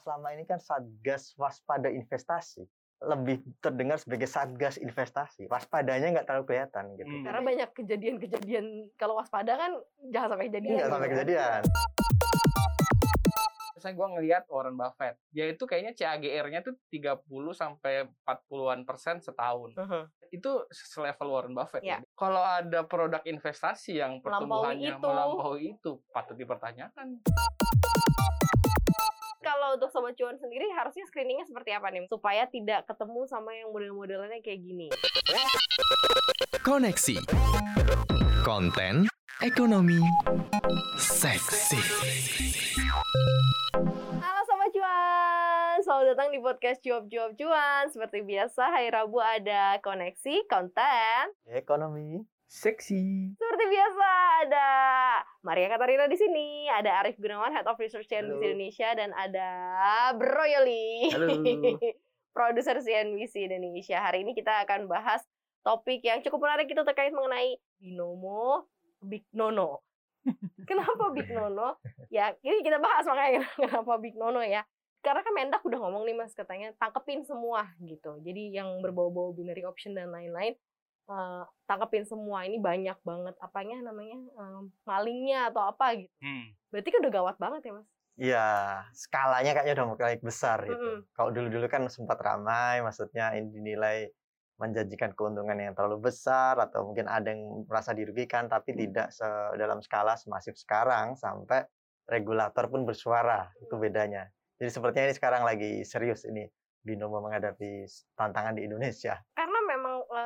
selama ini kan Satgas Waspada Investasi lebih terdengar sebagai Satgas Investasi. Waspadanya nggak terlalu kelihatan gitu. Hmm. Karena banyak kejadian-kejadian kalau waspada kan jangan sampai kejadian. Nggak gitu sampai kan. kejadian. Misalnya gue ngelihat Warren Buffett, dia itu kayaknya CAGR-nya tuh 30 sampai 40-an persen setahun. Mhm. Itu selevel Warren Buffett. Ya. Kalau ada produk investasi yang Melampaui pertumbuhannya itu. melampaui itu, patut dipertanyakan. Kalau untuk sobat cuan sendiri harusnya screeningnya seperti apa nih supaya tidak ketemu sama yang model-modelannya kayak gini. Koneksi Konten Ekonomi Seksi Halo sobat cuan, selamat datang di podcast cuap cuap cuan. Seperti biasa hari Rabu ada koneksi konten. Ekonomi. Seksi. Seperti biasa ada Maria Katarina di sini, ada Arif Gunawan Head of Research CNBC. Indonesia dan ada Bro Yoli. Halo. Produser CNBC Indonesia. Hari ini kita akan bahas topik yang cukup menarik itu terkait mengenai binomo Big Nono. Kenapa Big Nono? Ya, ini kita bahas makanya kenapa Big Nono ya. Karena kan Mendak udah ngomong nih Mas katanya tangkepin semua gitu. Jadi yang berbau-bau binary option dan lain-lain eh, tangkepin semua. Ini banyak banget apanya namanya em, malingnya atau apa gitu. Hmm. Berarti kan udah gawat banget ya Mas. Iya, skalanya kayaknya udah mulai besar gitu. Mm-mm. Kalau dulu-dulu kan sempat ramai, maksudnya ini dinilai menjanjikan keuntungan yang terlalu besar atau mungkin ada yang merasa dirugikan, tapi tidak se- dalam skala semasif sekarang sampai regulator pun bersuara. Itu bedanya. Jadi sepertinya ini sekarang lagi serius ini binomo menghadapi tantangan di Indonesia.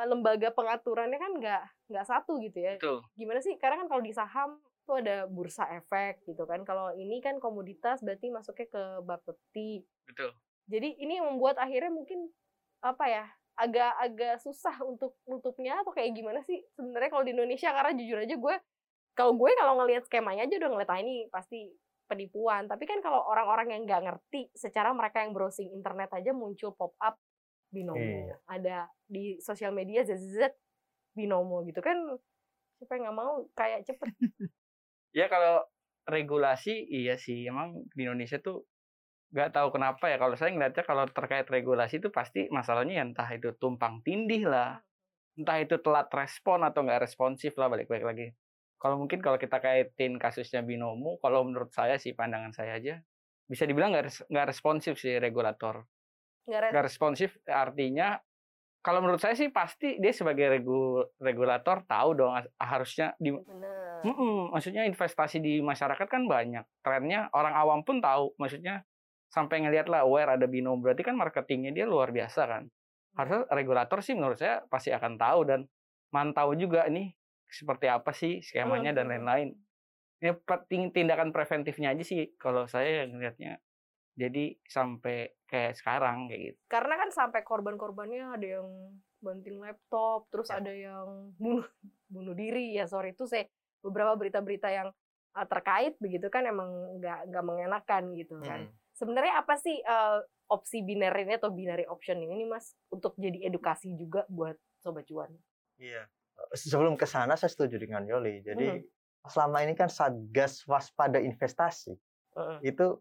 Lembaga pengaturannya kan nggak nggak satu gitu ya. Betul. gimana sih? Karena kan kalau di saham tuh ada bursa efek gitu kan. Kalau ini kan komoditas berarti masuknya ke Bapepti. Betul. Jadi ini yang membuat akhirnya mungkin apa ya? agak-agak susah untuk nutupnya atau kayak gimana sih sebenarnya kalau di Indonesia karena jujur aja gue kalau gue kalau ngelihat skemanya aja udah ngeliat ah, ini pasti penipuan tapi kan kalau orang-orang yang nggak ngerti secara mereka yang browsing internet aja muncul pop up binomo. Iya. ada di sosial media ZZZ binomo gitu. Kan siapa yang nggak mau kayak cepet. Ya kalau regulasi iya sih. Emang di Indonesia tuh nggak tahu kenapa ya. Kalau saya ngeliatnya kalau terkait regulasi itu pasti masalahnya ya entah itu tumpang tindih lah. Entah itu telat respon atau nggak responsif lah balik-balik lagi. Kalau mungkin kalau kita kaitin kasusnya binomo kalau menurut saya sih pandangan saya aja bisa dibilang nggak responsif sih regulator nggak res- nggak responsif artinya kalau menurut saya sih pasti dia sebagai regu- regulator tahu dong harusnya di bener Mm-mm, maksudnya investasi di masyarakat kan banyak. Trennya orang awam pun tahu. Maksudnya sampai ngelihat lah aware ada binomo berarti kan marketingnya dia luar biasa kan. Harusnya regulator sih menurut saya pasti akan tahu dan mantau juga nih seperti apa sih skemanya dan lain-lain. Ya tindakan preventifnya aja sih kalau saya ngelihatnya. Jadi sampai kayak sekarang kayak gitu. karena kan sampai korban-korbannya ada yang banting laptop, terus Ya. ada yang bunuh bunuh diri ya sorry itu saya beberapa berita-berita yang uh, terkait begitu kan emang nggak nggak mengenakan gitu kan. Hmm. Sebenarnya apa sih uh, opsi binary ini atau binary option ini nih mas untuk jadi edukasi juga buat sobat cuan. Iya. Sebelum ke sana saya setuju dengan Yoli. Jadi Mhm. selama ini kan Satgas Waspada Investasi Heeh. itu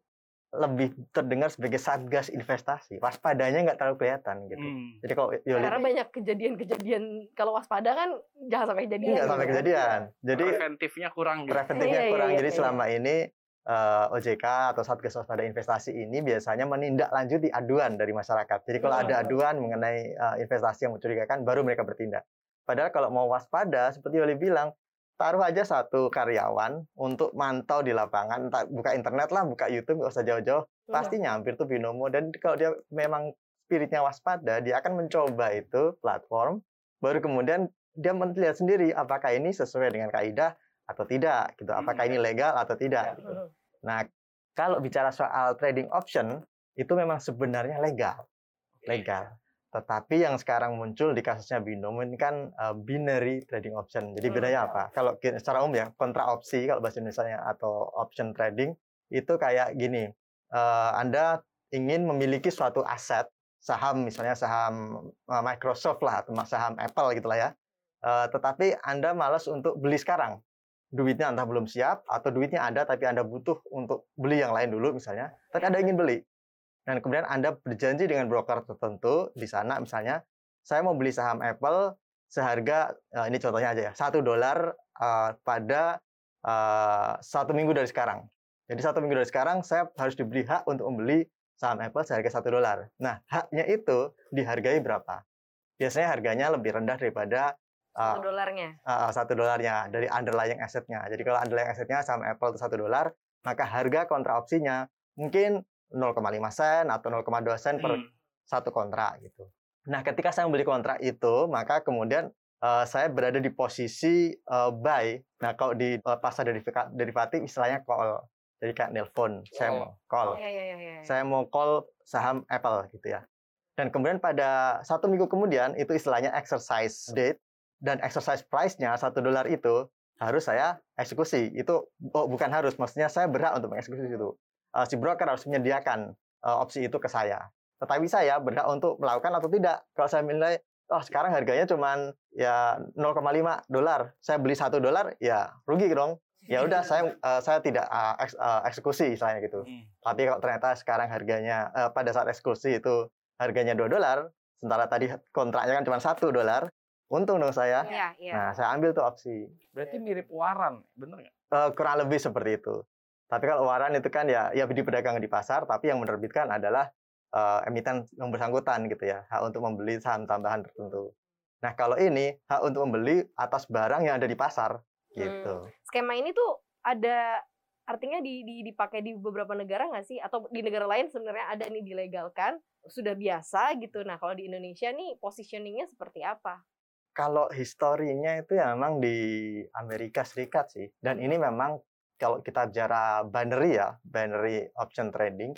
lebih terdengar sebagai Satgas Investasi. Waspadanya nggak terlalu kelihatan gitu. Hmm. Jadi kalau Yoli Karena banyak kejadian-kejadian kalau waspada kan jangan sampai kejadian. nggak sampai kejadian. Jadi preventifnya kurang gitu. preventifnya Iya, iya, kurang. iya, Jadi iya. selama ini eh, OJK atau Satgas Waspada Investasi ini biasanya menindaklanjuti aduan dari masyarakat. Jadi kalau Hmm. ada aduan mengenai eh, investasi yang mencurigakan, baru mereka bertindak. Padahal kalau mau waspada, seperti Yoli bilang, taruh aja satu karyawan untuk mantau di lapangan, entah buka internet lah, buka YouTube, nggak usah jauh-jauh, Hmm. pasti nyampir tuh binomo. Dan kalau dia memang spiritnya waspada, dia akan mencoba itu platform, baru kemudian dia melihat sendiri apakah ini sesuai dengan kaidah atau tidak gitu. Hmm, Apakah ini legal atau tidak gitu. Heeh. Nah, kalau bicara soal trading option itu memang sebenarnya legal, legal. Tetapi yang sekarang muncul di kasusnya binomo ini kan uh, binary trading option. Jadi Hmm. bedanya apa? Kalau secara umum ya kontra opsi kalau bahasa Indonesia atau option trading itu kayak gini. eh, Anda ingin memiliki suatu aset saham misalnya saham uh, Microsoft lah atau saham Apple gitulah ya. Eh, tetapi Anda malas untuk beli sekarang duitnya entah belum siap atau duitnya ada tapi Anda butuh untuk beli yang lain dulu misalnya, tapi Anda ingin beli. Dan kemudian Anda berjanji dengan broker tertentu di sana misalnya saya mau beli saham Apple seharga eh, ini contohnya aja ya satu dolar eh, pada eh, satu minggu dari sekarang. Jadi satu minggu dari sekarang saya harus dibeli hak untuk membeli saham Apple seharga satu dolar. Nah haknya itu dihargai berapa? Biasanya harganya lebih rendah daripada Satu dolarnya. uh, satu dolarnya dari underlying assetnya. Jadi kalau underlying assetnya saham Apple itu satu dolar, maka harga kontra opsinya mungkin 0,5 sen atau 0,2 sen per Hmm. satu kontrak gitu. Nah, ketika saya membeli kontrak itu, maka kemudian eh, saya berada di posisi eh, buy. Nah, kalau di eh, pasar derivatif istilahnya call. Jadi kayak nelpon, saya Oh. mau call Iya iya iya. iya. saya mau call saham Apple gitu ya. Dan kemudian pada satu minggu kemudian itu istilahnya exercise date dan exercise price-nya satu dolar itu harus saya eksekusi. Itu oh, bukan harus, maksudnya saya berhak untuk mengeksekusi itu. Eh, si broker harus menyediakan eh, opsi itu ke saya. Tetapi saya berhak untuk melakukan atau tidak. Kalau saya menilai, oh sekarang harganya cuman ya 0,5 dolar, saya beli satu dolar, ya rugi dong. Ya udah saya eh, saya tidak eh, eks- eh, eksekusi istilahnya gitu. Hmm. Tapi kalau ternyata sekarang harganya eh, pada saat eksekusi itu harganya 2 dolar, sementara tadi kontraknya kan cuma satu dolar, untung dong saya. Iya iya. Nah, saya ambil tuh opsi. Berarti mirip waran, bener nggak? Eh, kurang lebih seperti itu. Tapi kalau waran itu kan ya ya diperdagangkan di pasar, tapi yang menerbitkan adalah eh, emiten yang bersangkutan gitu ya, hak untuk membeli saham tambahan tertentu. Nah, kalau ini hak untuk membeli atas barang yang ada di pasar gitu. Skema ini tuh ada artinya di, di dipakai di beberapa negara nggak sih? Atau di negara lain sebenarnya ada nih dilegalkan sudah biasa gitu. Nah kalau di Indonesia nih positioningnya seperti apa? Kalau historinya itu ya memang di Amerika Serikat sih. Dan ini memang kalau kita bicara binary ya, binary option trading,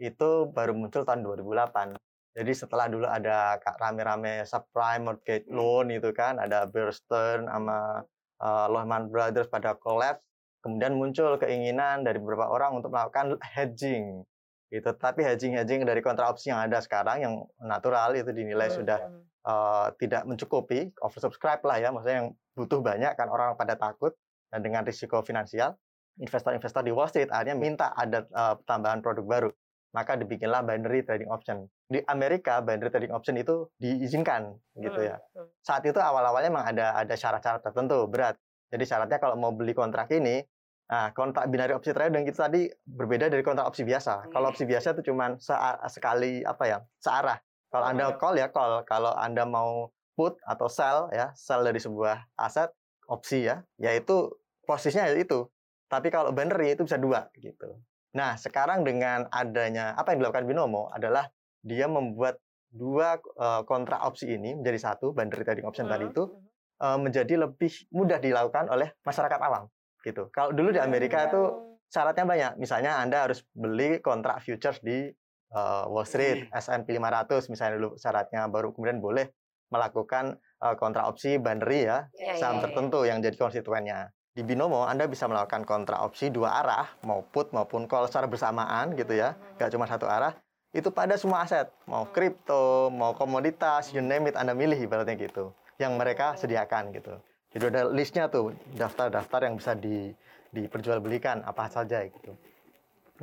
itu baru muncul tahun 2008. Jadi setelah dulu ada rame-rame subprime mortgage loan itu kan, ada Bear Stearns sama uh, Lehman Brothers pada collapse, kemudian muncul keinginan dari beberapa orang untuk melakukan hedging. Gitu. Tapi hedging-hedging dari kontra opsi yang ada sekarang yang natural itu dinilai Hmm, sudah eh, tidak mencukupi, oversubscribe lah ya, maksudnya yang butuh banyak kan orang pada takut dan dengan risiko finansial, investor-investor di Wall Street akhirnya minta ada eh, tambahan produk baru. Maka dibikinlah binary trading option. Di Amerika binary trading option itu diizinkan gitu Hmm, ya. hmm. Saat itu awal-awalnya memang ada ada syarat-syarat tertentu berat. Jadi syaratnya kalau mau beli kontrak ini, nah kontrak binary opsi trading itu tadi berbeda dari kontrak opsi biasa. Kalau opsi biasa itu cuman sea- sekali apa ya, searah. Kalau Anda call ya call. Kalau Anda mau put atau sell ya, sell dari sebuah aset opsi ya, yaitu posisinya itu. Tapi kalau binary itu bisa dua gitu. Nah, sekarang dengan adanya apa yang dilakukan Binomo adalah dia membuat dua kontrak opsi ini menjadi satu binary trading option tadi Hmm, itu hmm. eh, menjadi lebih mudah dilakukan oleh masyarakat awam gitu. Kalau dulu di Amerika itu Hmm. syaratnya banyak. Misalnya Anda harus beli kontrak futures di eh, Wall Street, S&P 500 misalnya dulu syaratnya baru kemudian boleh melakukan kontrak opsi binary ya, Ya, ya, saham ya, ya. tertentu yang jadi konstituennya. Di Binomo Anda bisa melakukan kontrak opsi dua arah, mau put maupun call secara bersamaan gitu ya. Nggak cuma satu arah. Itu pada semua aset, mau kripto, mau komoditas, you name it Anda milih ibaratnya gitu. Yang mereka sediakan gitu. Jadi ada listnya tuh, daftar-daftar yang bisa di diperjualbelikan apa saja gitu.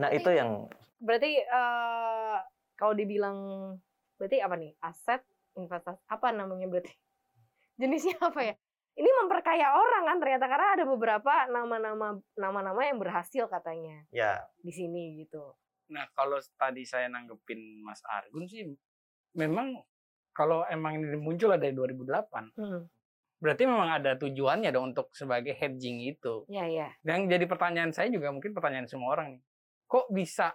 Nah, itu yang Berarti eh, kalau dibilang berarti apa nih? Aset, investasi, apa namanya berarti? Jenisnya apa ya? Ini memperkaya orang kan ternyata karena ada beberapa nama-nama nama-nama yang berhasil katanya ya di sini gitu. Nah, kalau tadi saya nanggepin Mas Argun sih, memang kalau emang ini muncul dari 2008, Hmm. berarti memang ada tujuannya dong untuk sebagai hedging itu. Ya ya. Dan jadi pertanyaan saya juga mungkin pertanyaan semua orang nih. Kok bisa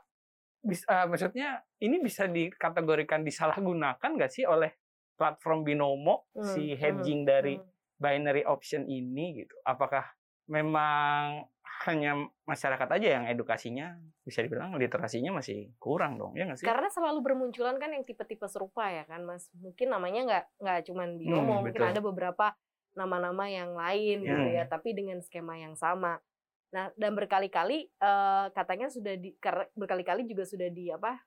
bisa eh, maksudnya ini bisa dikategorikan disalahgunakan nggak sih oleh platform Binomo Hmm, si hmm, hedging dari hmm. Binary option ini gitu? Apakah memang hanya masyarakat aja yang edukasinya bisa dibilang literasinya masih kurang dong ya nggak sih? Karena selalu bermunculan kan yang tipe-tipe serupa ya kan Mas. Mungkin namanya nggak nggak cuman Binomo, Hmm, mungkin betul. ada beberapa nama-nama yang lain gitu Hmm. ya, tapi dengan skema yang sama. Nah, dan berkali-kali eh, katanya sudah di berkali-kali juga sudah di apa?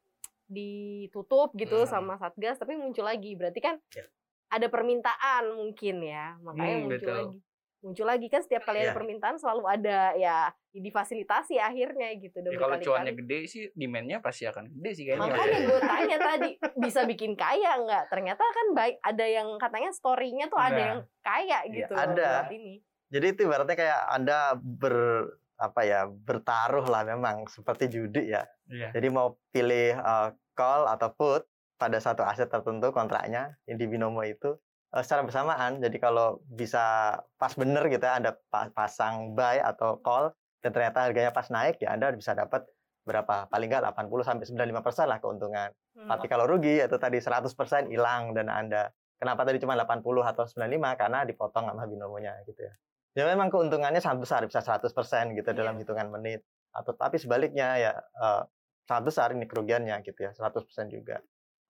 ditutup gitu Hmm. sama Satgas, tapi muncul lagi. Berarti kan Ya. Ada permintaan mungkin ya, makanya Hmm, muncul betul. lagi. muncul lagi kan setiap kali ada Iya. permintaan selalu ada ya difasilitasi akhirnya gitu Ya, kalau cuannya gede sih demand-nya pasti akan gede sih kayaknya. Makanya gue tanya tadi bisa bikin kaya nggak? Ternyata kan baik ada yang katanya story-nya tuh ada Nah. yang kaya Iya, gitu. ada. buat Ini. Jadi itu ibaratnya kayak Anda ber apa ya bertaruh lah memang seperti judi ya. Iya. Jadi mau pilih eh, call atau put pada satu aset tertentu kontraknya yang di binomo itu eh, secara bersamaan. Jadi kalau bisa pas bener gitu ya Anda pa- pasang buy atau call dan ternyata harganya pas naik ya Anda bisa dapat berapa paling nggak 80 sampai 95% lah keuntungan. Hmm. Tapi kalau rugi itu tadi 100% hilang dan Anda. Kenapa tadi cuma 80 atau 95? Karena dipotong sama binomonya gitu ya. Ya memang keuntungannya sangat besar, bisa 100% gitu dalam Iya. hitungan menit. Atau tapi sebaliknya ya eh, sangat besar ini kerugiannya gitu ya, 100% juga.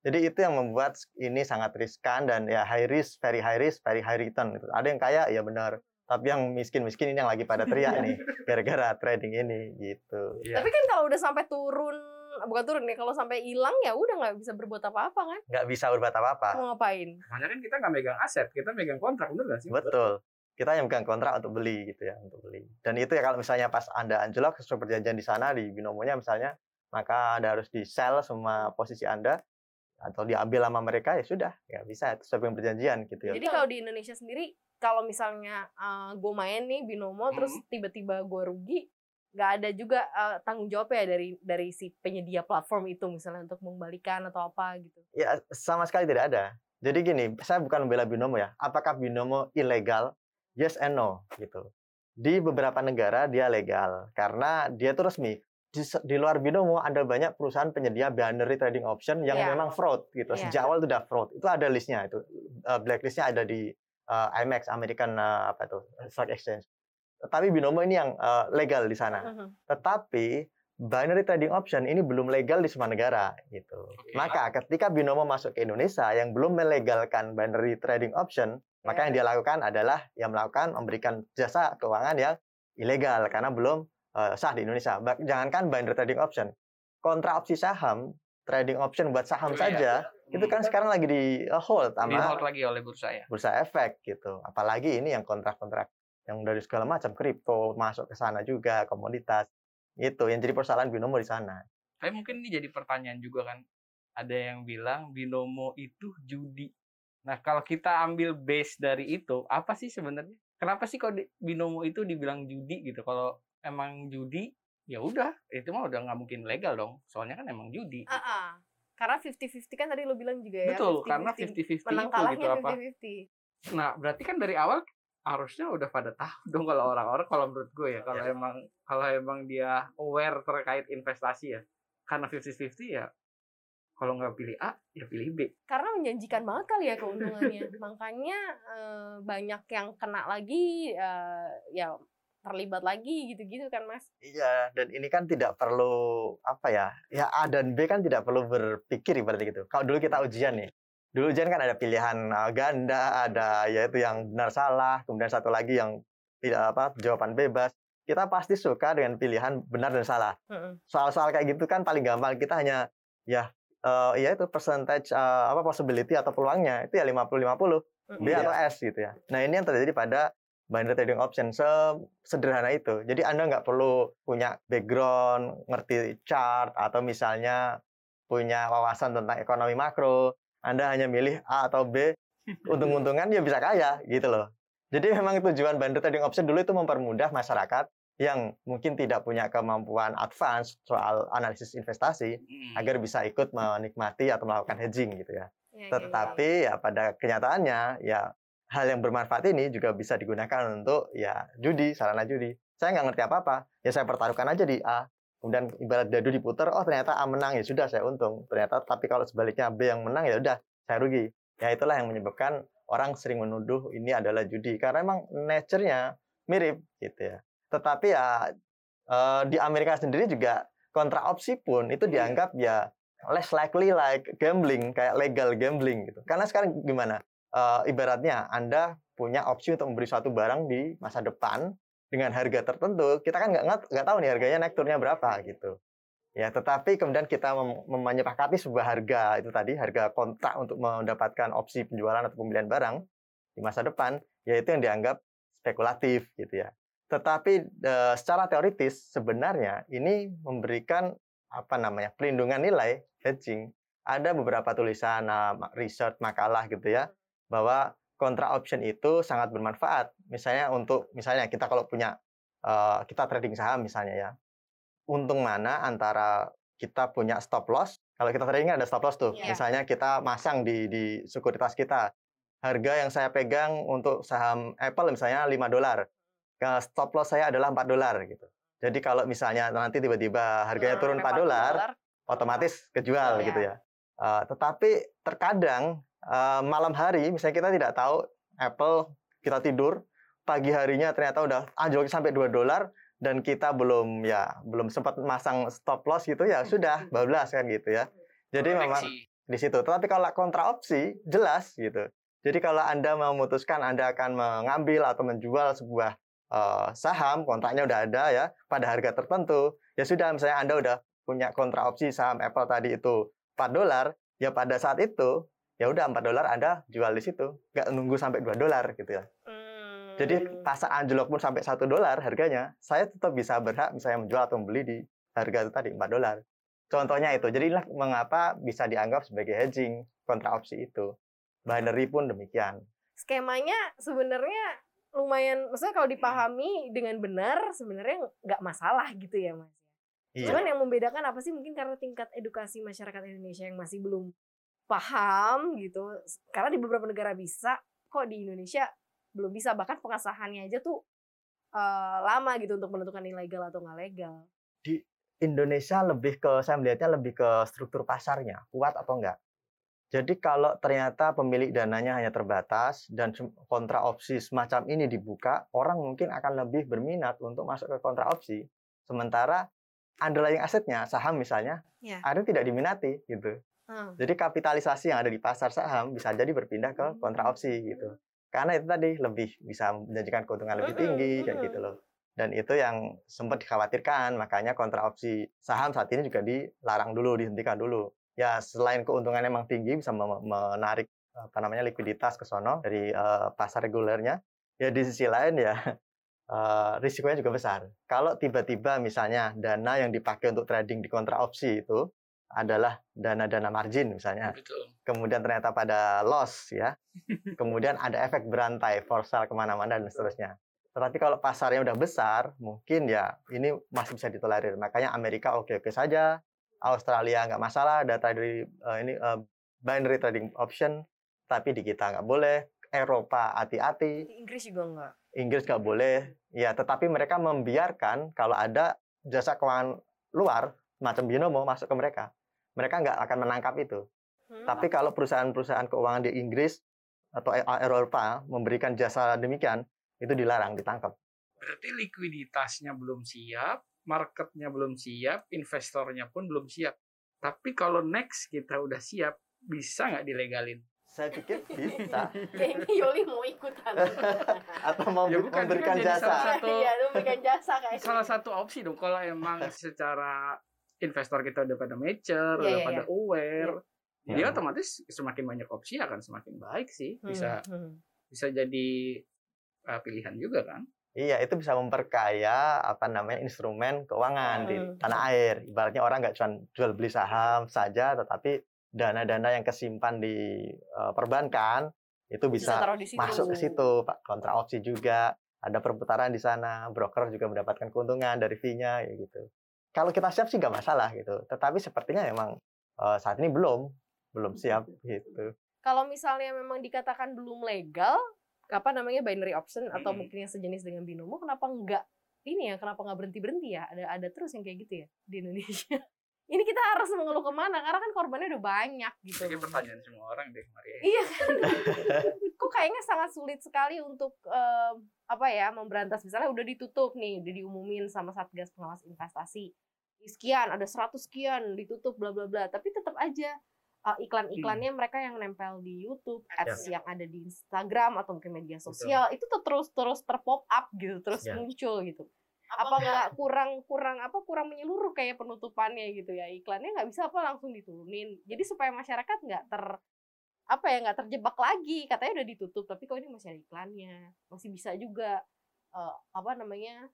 Jadi itu yang membuat ini sangat riskan dan ya high risk, very high risk, very high return gitu. Ada yang kaya ya benar, tapi yang miskin-miskin ini yang lagi pada teriak nih gara-gara trading ini gitu. Iya. Tapi kan kalau udah sampai turun bukan turun nih kalau sampai hilang ya udah nggak bisa berbuat apa-apa kan? Nggak bisa berbuat apa-apa. Mau ngapain? Makanya kan kita nggak megang aset, kita megang kontrak, bener gak sih? Betul. Kita yang megang kontrak untuk beli gitu ya, untuk beli. Dan itu ya kalau misalnya pas Anda anjlok sesuai perjanjian di sana di binomonya misalnya, maka Anda harus di sell semua posisi Anda atau diambil sama mereka ya sudah, ya bisa itu sesuai dengan perjanjian gitu ya. Jadi kalau di Indonesia sendiri kalau misalnya gue main nih binomo terus Hmm. tiba-tiba gue rugi nggak ada juga eh, tanggung jawab ya dari dari si penyedia platform itu misalnya untuk mengembalikan atau apa gitu. Ya sama sekali tidak ada. Jadi gini, saya bukan membela binomo ya. Apakah binomo ilegal? Yes and no gitu. Di beberapa negara dia legal karena dia itu resmi. Di, di luar binomo ada banyak perusahaan penyedia binary trading option yang Iya. memang fraud gitu. Iya. Sejak awal itu udah fraud. Itu ada listnya itu. Eh, blacklistnya ada di eh, IMEX American eh, apa itu Stock Exchange. Tapi binomo ini yang eh, legal di sana. Mhm. Tetapi binary trading option ini belum legal di semua negara gitu. Oke. Maka ketika binomo masuk ke Indonesia yang belum melegalkan binary trading option, maka Ya. yang dia lakukan adalah yang melakukan memberikan jasa keuangan yang ilegal karena belum eh, sah di Indonesia. Bah- Jangankan binary trading option, kontrak opsi saham, trading option buat saham Oh, iya. saja, itu kan sekarang lagi di eh, hold di sama hold lagi oleh bursa ya. bursa efek gitu. Apalagi ini yang kontrak-kontrak yang dari segala macam kripto masuk ke sana juga komoditas. Itu yang jadi persoalan binomo di sana. Tapi mungkin ini jadi pertanyaan juga kan. Ada yang bilang binomo itu judi. Nah, kalau kita ambil base dari itu, apa sih sebenarnya? Kenapa sih kok di- binomo itu dibilang judi gitu? Kalau emang judi, ya udah, itu mah udah nggak mungkin legal dong. Soalnya kan emang judi. Ah, ah. Karena 50-50 kan tadi lo bilang juga ya. Betul, karena 50-50. 50-50 menang kalahnya gitu apa. 50-50. Nah, berarti kan dari awal harusnya udah pada tahu dong kalau orang-orang kalau menurut gue ya kalau Iya. emang kalau emang dia aware terkait investasi ya karena 50-50 ya kalau nggak pilih A ya pilih B Karena menjanjikan banget kali ya keuntungannya. Makanya eh, banyak yang kena lagi eh, ya terlibat lagi gitu-gitu kan Mas. Iya, dan ini kan tidak perlu apa ya? Ya A dan B kan tidak perlu berpikir ibaratnya gitu. Kalau dulu kita ujian nih. Dulu ujian kan ada pilihan uh, ganda, ada yaitu yang benar salah, kemudian satu lagi yang tidak apa jawaban bebas. Kita pasti suka dengan pilihan benar dan salah. Heeh. Soal-soal kayak gitu kan paling gampang kita hanya ya eh, ya itu percentage eh, apa possibility atau peluangnya itu ya 50 50. B atau S gitu ya. Nah ini yang terjadi pada binary trading option sederhana itu. Jadi Anda nggak perlu punya background, ngerti chart, atau misalnya punya wawasan tentang ekonomi makro. Anda hanya milih A atau B, untung-untungan ya bisa kaya gitu loh. Jadi memang tujuan binary trading option dulu itu mempermudah masyarakat yang mungkin tidak punya kemampuan advance soal analisis investasi Hmm. agar bisa ikut menikmati atau melakukan hedging gitu ya. Ya, ya, ya. Tetapi ya pada kenyataannya ya hal yang bermanfaat ini juga bisa digunakan untuk ya judi, sarana judi. Saya nggak ngerti apa-apa, ya saya pertaruhkan aja di A. Kemudian ibarat dadu diputer, oh ternyata A menang ya sudah saya untung. Ternyata tapi kalau sebaliknya B yang menang ya udah saya rugi. Ya itulah yang menyebabkan orang sering menuduh ini adalah judi karena emang nature-nya mirip gitu ya. Tetapi ya eh, di Amerika sendiri juga kontra opsi pun itu dianggap ya less likely like gambling kayak legal gambling gitu. Karena sekarang gimana? Eh, ibaratnya Anda punya opsi untuk membeli suatu barang di masa depan dengan harga tertentu, kita kan nggak nggak- tahu nih harganya naik turunnya berapa gitu. Ya, tetapi kemudian kita mem- menyepakati sebuah harga itu tadi harga kontrak untuk mendapatkan opsi penjualan atau pembelian barang di masa depan, yaitu yang dianggap spekulatif gitu ya. Tetapi eh, secara teoritis sebenarnya ini memberikan apa namanya pelindungan nilai hedging. Ada beberapa tulisan, uh, research, makalah gitu ya, bahwa kontra option itu sangat bermanfaat. Misalnya untuk misalnya kita kalau punya uh, kita trading saham misalnya ya, untung mana antara kita punya stop loss. Kalau kita trading kan ada stop loss tuh. Iya. Misalnya kita masang di di sekuritas kita. Harga yang saya pegang untuk saham Apple misalnya 5 dolar. Ke Stop loss saya adalah 4 dolar gitu. Jadi kalau misalnya nanti tiba-tiba harganya turun 4 dolar, otomatis kejual Iya. gitu ya. Uh, tetapi terkadang uh, malam hari misalnya kita tidak tahu Apple kita tidur pagi harinya ternyata udah anjlok sampai 2 dolar dan kita belum ya belum sempat masang stop loss gitu ya sudah bablas kan gitu ya. Jadi memang di situ. Tetapi kalau kontra opsi jelas gitu. Jadi kalau Anda memutuskan Anda akan mengambil atau menjual sebuah eh, saham, kontraknya udah ada ya pada harga tertentu, ya sudah misalnya Anda udah punya kontra opsi saham Apple tadi itu 4 dolar, ya pada saat itu ya udah 4 dolar Anda jual di situ, nggak nunggu sampai 2 dolar gitu ya. Hmm. Jadi pasar anjlok pun sampai satu dolar harganya, saya tetap bisa berhak misalnya menjual atau membeli di harga itu tadi 4 dolar. Contohnya itu. Jadi inilah mengapa bisa dianggap sebagai hedging kontra opsi itu. Binary pun demikian. skemanya sebenarnya lumayan maksudnya kalau dipahami dengan benar sebenarnya nggak masalah gitu ya mas Iya. cuman yang membedakan apa sih mungkin karena tingkat edukasi masyarakat Indonesia yang masih belum paham gitu karena di beberapa negara bisa kok di Indonesia belum bisa bahkan pengesahannya aja tuh eh, lama gitu untuk menentukan ini legal atau nggak legal Indonesia lebih ke saya melihatnya lebih ke struktur pasarnya kuat atau enggak. Jadi kalau ternyata pemilik dananya hanya terbatas dan kontra opsi semacam ini dibuka, orang mungkin akan lebih berminat untuk masuk ke kontra opsi. Sementara underlying asetnya saham misalnya, Ya. ada tidak diminati gitu. Hmm. Jadi kapitalisasi yang ada di pasar saham bisa jadi berpindah ke kontra opsi gitu. Karena itu tadi lebih bisa menjanjikan keuntungan lebih tinggi kayak gitu loh. Dan itu yang sempat dikhawatirkan, makanya kontra opsi saham saat ini juga dilarang dulu, dihentikan dulu. Ya selain keuntungannya memang tinggi bisa menarik apa namanya likuiditas ke sono dari eh, pasar regulernya, ya di sisi lain ya eh, risikonya juga besar. Kalau tiba-tiba misalnya dana yang dipakai untuk trading di kontra opsi itu adalah dana-dana margin misalnya, Betul. kemudian ternyata pada loss ya, kemudian ada efek berantai, for sale ke mana-mana dan seterusnya. Tetapi kalau pasarnya udah besar, mungkin ya ini masih bisa ditolerir. Makanya Amerika oke-oke saja, Australia nggak masalah, data dari eh, ini eh, binary trading option, tapi di kita nggak boleh. Eropa hati-hati, Inggris juga nggak Inggris nggak boleh. Ya, tetapi mereka membiarkan kalau ada jasa keuangan luar, macam binomo masuk ke mereka. Mereka nggak akan menangkap itu. Hmm. Tapi kalau perusahaan-perusahaan keuangan di Inggris atau Eropa memberikan jasa demikian, itu dilarang ditangkap. Berarti likuiditasnya belum siap, marketnya belum siap, investornya pun belum siap. Tapi kalau next kita udah siap, bisa nggak dilegalin? Saya pikir bisa. kayaknya Yoli mau ikutan atau mau Ya bukan, memberikan kan jadi jasa. salah satu- iya lu memberikan jasa kayaknya Salah satu opsi dong kalau emang secara investor kita udah pada mature, Iya, udah iya, pada aware, Iya. dia otomatis semakin banyak opsi akan semakin baik sih. Bisa Hmm, hmm. bisa jadi uh, pilihan juga kan? Iya, itu bisa memperkaya apa namanya instrumen keuangan di Hmm. tanah air. Ibaratnya orang nggak cuma jual beli saham saja, tetapi dana-dana yang kesimpan di eh, perbankan itu bisa, di situ. masuk ke situ, Pak. Kontra opsi juga, ada perputaran di sana, broker juga mendapatkan keuntungan dari fee-nya ya gitu. Kalau kita siap sih nggak masalah gitu. Tetapi sepertinya memang eh, saat ini belum belum siap gitu. kalau misalnya memang dikatakan belum legal apa namanya binary option atau Mm-mm. mungkin yang sejenis dengan binomo kenapa enggak ini ya kenapa nggak berhenti berhenti ya ada ada terus yang kayak gitu ya di Indonesia ini kita harus mengeluh ke mana? Karena kan korbannya udah banyak gitu. Ini pertanyaan semua orang deh, Maria. iya kan? Kok kayaknya sangat sulit sekali untuk em, apa ya memberantas. Misalnya udah ditutup nih udah diumumin sama satgas pengawas investasi. Sekian ada 100 sekian ditutup bla bla bla. Tapi tetap aja uh, iklan-iklannya mereka yang nempel di YouTube ads yang ada di Instagram atau mungkin media sosial itu tuh terus terus terpop up gitu terus Ya. muncul gitu apa nggak kurang kurang apa kurang menyeluruh kayak penutupannya gitu ya. Iklannya nggak bisa apa langsung diturunin. Jadi supaya masyarakat nggak ter apa ya nggak terjebak lagi. Katanya udah ditutup tapi kok ini masih ada iklannya. Masih bisa juga eh, apa namanya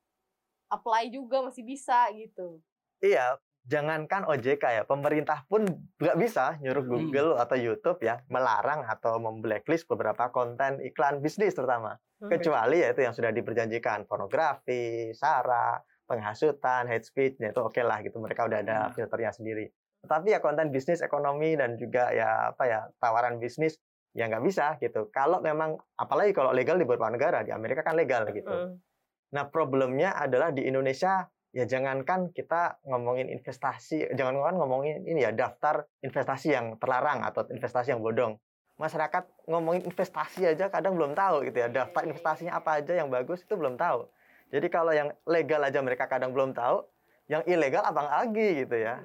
apply juga masih bisa gitu. Iya, jangankan OJK ya, pemerintah pun nggak bisa nyuruh Hmm. Google atau YouTube ya melarang atau memblacklist beberapa konten iklan bisnis terutama. Kecuali ya itu yang sudah diperjanjikan, pornografi, sara, penghasutan, hate speech, ya itu oke lah gitu. Mereka udah ada Hmm. filternya sendiri. Tetapi ya konten bisnis, ekonomi dan juga ya apa ya tawaran bisnis ya nggak bisa gitu. Kalau memang apalagi kalau legal di beberapa negara di Amerika kan legal gitu. Mm. Nah, problemnya adalah di Indonesia ya jangankan kita ngomongin investasi, jangan kan ngomongin ini ya daftar investasi yang terlarang atau investasi yang bodong. Masyarakat ngomongin investasi aja kadang belum tahu gitu ya. Daftar investasinya apa aja yang bagus itu belum tahu. Jadi kalau yang legal aja mereka kadang belum tahu, yang ilegal abang lagi gitu ya.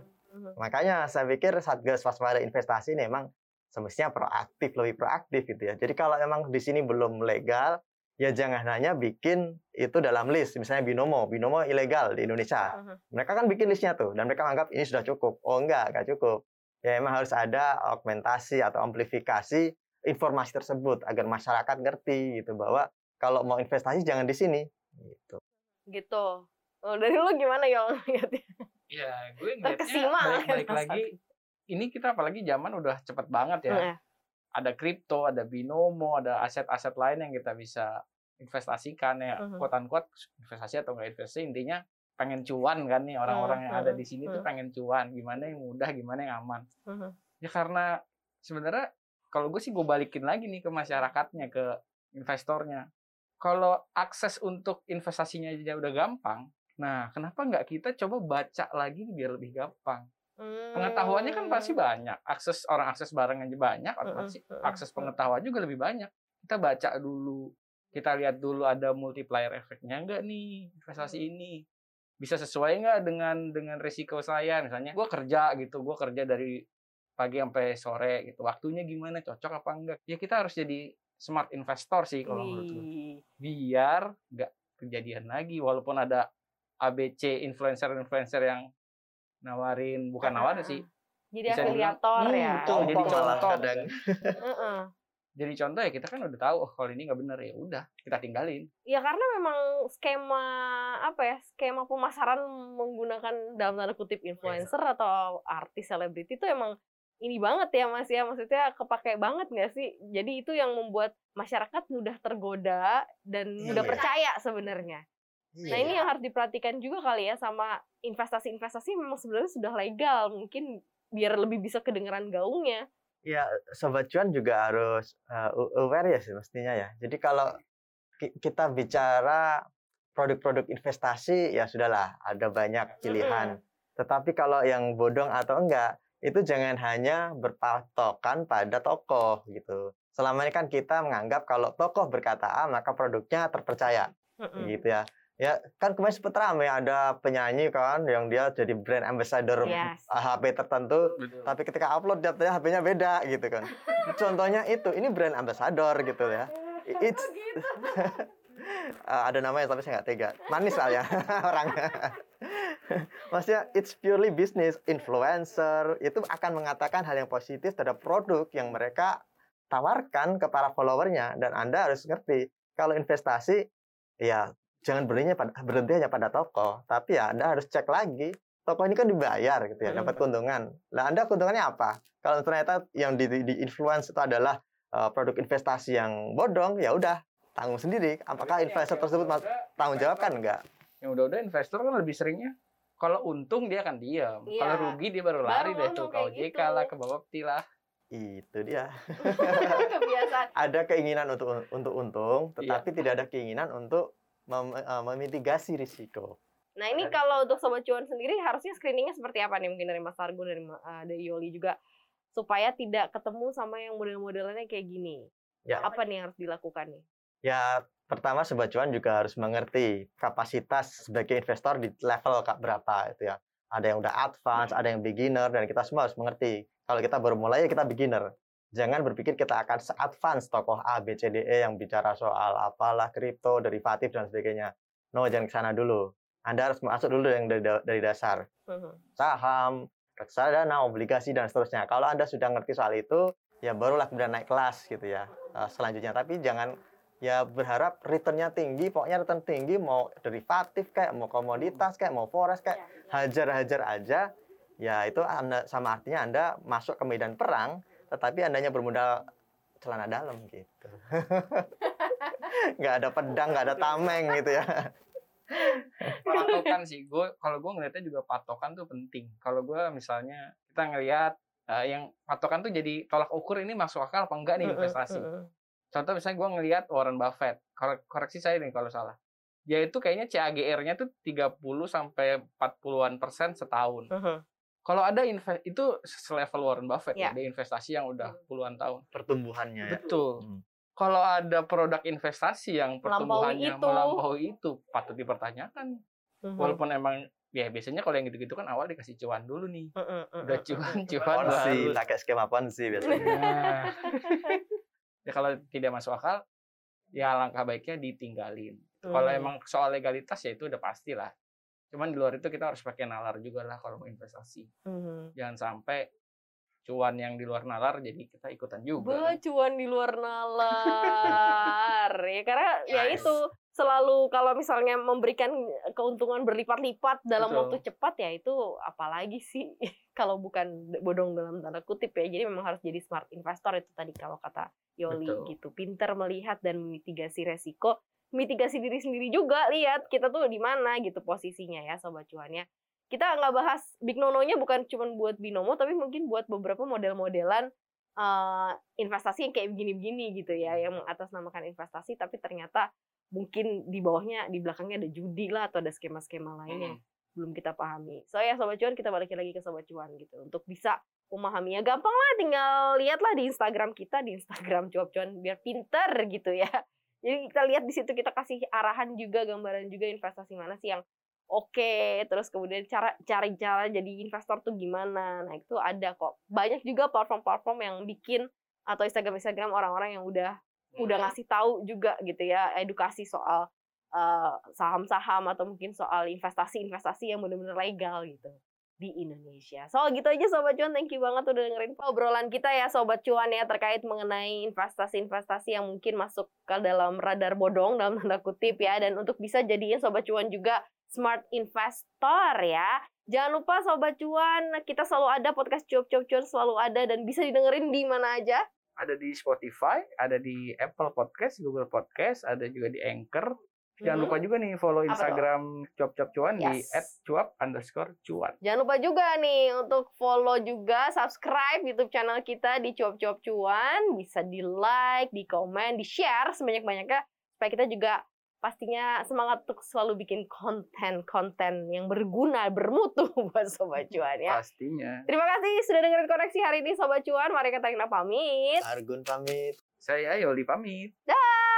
Makanya saya pikir Satgas Waspada Investasi ini memang semestinya proaktif, lebih proaktif gitu ya. Jadi kalau memang di sini belum legal, ya jangan hanya bikin itu dalam list. Misalnya Binomo, Binomo ilegal di Indonesia. Mhm. Mereka kan bikin listnya tuh, dan mereka menganggap ini sudah cukup. Oh enggak, enggak cukup. Ya memang harus ada augmentasi atau amplifikasi informasi tersebut agar masyarakat ngerti gitu bahwa kalau mau investasi jangan di sini. Gitu. gitu oh, dari lu gimana lihatnya Iya, gue Terkesima ngeliatnya balik kan lagi. Ini kita apalagi zaman udah cepet banget ya. Nah, Ada kripto, ada binomo, ada aset-aset lain yang kita bisa investasikan ya. Quote unquote investasi atau enggak investasi intinya pengen cuan kan nih orang-orang yang ada di sini tuh Mhm. pengen cuan. Gimana yang mudah, gimana yang aman. Mhm. Ya karena sebenarnya kalau gue sih gue balikin lagi nih ke masyarakatnya, ke investornya. Kalau akses untuk investasinya aja udah gampang, nah kenapa nggak kita coba baca lagi biar lebih gampang? Pengetahuannya kan pasti Hmm. banyak, akses orang akses barang aja banyak, otomatis akses pengetahuan juga lebih banyak. Kita baca dulu, kita lihat dulu ada multiplier efeknya nggak nih investasi Hmm. ini? Bisa sesuai nggak dengan dengan risiko saya? Misalnya gue kerja gitu gue kerja dari pagi sampai sore gitu. Waktunya gimana? Cocok apa enggak ya kita harus jadi smart investor sih kalau menurut gue biar nggak kejadian lagi walaupun ada ABC influencer-influencer yang nawarin bukan nawarin sih jadi afiliator hmm, ya. betul, jadi Contoh kadang. Jadi contoh ya kita kan udah tahu oh kalau ini nggak bener ya udah kita tinggalin. Ya karena memang skema apa ya skema pemasaran menggunakan dalam tanda kutip influencer atau artis selebriti itu emang ini banget ya mas ya. Maksudnya kepake banget nggak sih? Jadi itu yang membuat masyarakat mudah tergoda dan mudah Iya. percaya sebenarnya. Nah Iya. ini yang harus diperhatikan juga kali ya sama investasi-investasi memang sebenarnya sudah legal mungkin biar lebih bisa kedengeran gaungnya Ya, sobat cuan juga harus uh, aware ya sih mestinya ya. Jadi kalau ki- kita bicara produk-produk investasi ya sudahlah ada banyak pilihan. Tetapi kalau yang bodong atau enggak itu jangan hanya berpatokan pada tokoh gitu. Selama ini kan kita menganggap kalau tokoh berkata A maka produknya terpercaya gitu ya. Ya kan kemarin sempat ramai ada penyanyi kan yang dia jadi brand ambassador Yes. HP tertentu tapi ketika upload dapetnya HP-nya beda gitu kan. Contohnya itu, ini brand ambassador gitu ya. It's Eh, ada namanya tapi saya nggak tega. Manis lah ya orangnya. Maksudnya it's purely business. Influencer itu akan mengatakan hal yang positif terhadap produk yang mereka tawarkan ke para followernya dan Anda harus ngerti kalau investasi ya jangan berhenti pada berhenti hanya pada toko, tapi ya Anda harus cek lagi toko ini kan dibayar gitu ya, dapat keuntungan. Lah Anda keuntungannya apa? Kalau ternyata yang di, di influence itu adalah uh, produk investasi yang bodong, ya udah tanggung sendiri. Apakah investor tersebut mas- tanggung jawab kan enggak? yang udah-udah investor kan lebih seringnya kalau untung dia akan diam Iya. kalau rugi dia baru lari Baru deh tuh ke kayak OJK gitu. lah ke Bapepti lah Itu dia. kebiasaan Ada keinginan untuk untuk untung, Iya. tetapi tidak ada keinginan untuk mem- uh, memitigasi risiko. Nah ini kalau untuk sobat cuan sendiri harusnya screeningnya seperti apa nih mungkin dari Mas Argo dari uh, dari Yoli juga supaya tidak ketemu sama yang model-modelannya kayak gini. Ya. Apa nih yang harus dilakukan nih? Ya, pertama sobat cuan juga harus mengerti kapasitas sebagai investor di level ka- berapa itu ya. Ada yang udah advance, ada yang beginner dan kita semua harus mengerti. Kalau kita baru mulai ya kita beginner. Jangan berpikir kita akan se-advance tokoh A, B, C, D, E yang bicara soal apalah kripto, derivatif dan sebagainya. No, jangan ke sana dulu. Anda harus masuk dulu yang dari, da- dari dasar. Mhm. Saham, reksadana, obligasi dan seterusnya. Kalau Anda sudah ngerti soal itu, ya barulah kemudian naik kelas gitu ya eh, selanjutnya. Tapi jangan ya berharap returnnya tinggi, pokoknya return tinggi mau derivatif kayak mau komoditas kayak mau forex kayak hajar-hajar aja. Ya itu anda sama artinya anda masuk ke medan perang, tetapi andanya bermodal celana dalam gitu. nggak ada pedang, nggak ada tameng gitu ya. patokan sih. Gue kalau gue ngeliatnya juga patokan tuh penting. Kalau gue misalnya kita ngelihat eh, yang patokan tuh jadi tolak ukur ini masuk akal apa enggak nih investasi. contoh misalnya gue ngelihat Warren Buffett. Korek- koreksi saya nih kalau salah. Dia itu kayaknya CAGR-nya tuh 30 sampai 40-an persen setahun kalau ada invest itu selevel Warren Buffett ya. Ya. dia investasi yang udah puluhan tahun Pertumbuhannya ya. betul Hmm. kalau ada produk investasi yang Melampaui pertumbuhannya itu. melampaui itu patut dipertanyakan Mhm. walaupun emang ya biasanya kalau yang gitu-gitu kan awal dikasih cuan dulu nih udah cuan cuan Ponzi, baru pakai skema ponzi biasanya. Nah. ya kalau tidak masuk akal ya langkah baiknya ditinggalin kalau Hmm. emang soal legalitas ya itu udah pasti lah cuman di luar itu kita harus pakai nalar juga lah kalau mau investasi Mhm. jangan sampai cuan yang di luar nalar jadi kita ikutan juga Bacuan di luar nalar ya karena ya Nice. itu selalu kalau misalnya memberikan keuntungan berlipat-lipat dalam Betul. waktu cepat ya itu apalagi sih kalau bukan bodong dalam tanda kutip ya jadi memang harus jadi smart investor itu tadi kalau kata Yoli Betul. gitu pinter melihat dan memitigasi resiko mitigasi diri sendiri juga lihat kita tuh di mana gitu posisinya ya sobat cuannya kita nggak bahas big nono-nya bukan cuma buat binomo tapi mungkin buat beberapa model-modelan eh, investasi yang kayak begini-begini gitu ya yang mengatasnamakan investasi tapi ternyata mungkin di bawahnya di belakangnya ada judi lah atau ada skema-skema lainnya Hmm. belum kita pahami. So ya sobat cuan kita balikin lagi ke sobat cuan gitu untuk bisa memahaminya gampang lah tinggal lihatlah di Instagram kita di Instagram cuap cuan biar pinter gitu ya. Jadi kita lihat di situ kita kasih arahan juga gambaran juga investasi mana sih yang oke terus kemudian cara cari cara jadi investor tuh gimana. Nah itu ada kok. Banyak juga platform-platform yang bikin atau Instagram Instagram orang-orang yang udah udah ngasih tahu juga gitu ya edukasi soal eh, saham-saham atau mungkin soal investasi-investasi yang benar-benar legal gitu di Indonesia. Soal gitu aja Sobat Cuan, thank you banget udah dengerin obrolan kita ya Sobat Cuan ya terkait mengenai investasi-investasi yang mungkin masuk ke dalam radar bodong dalam tanda kutip ya dan untuk bisa jadiin Sobat Cuan juga smart investor ya. Jangan lupa Sobat Cuan, kita selalu ada podcast cuap-cuap cuan selalu ada dan bisa didengerin di mana aja. ada di Spotify ada di Apple Podcast Google Podcast ada juga di Anchor jangan Mhm. lupa juga nih follow? Instagram cuap cuap cuan di Yes. @cuap underscore cuan Jangan lupa juga nih untuk follow juga, subscribe YouTube channel kita di Cuap Cuap Cuan. Bisa di like, di komen, di share sebanyak-banyaknya supaya kita juga pastinya semangat untuk selalu bikin konten-konten yang berguna, bermutu buat Sobat Cuan ya. pastinya Terima kasih sudah dengerin koneksi hari ini Sobat Cuan. Mari kita pamit. Argun pamit. saya Yoli pamit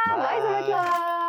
Bye Sobat Cuan.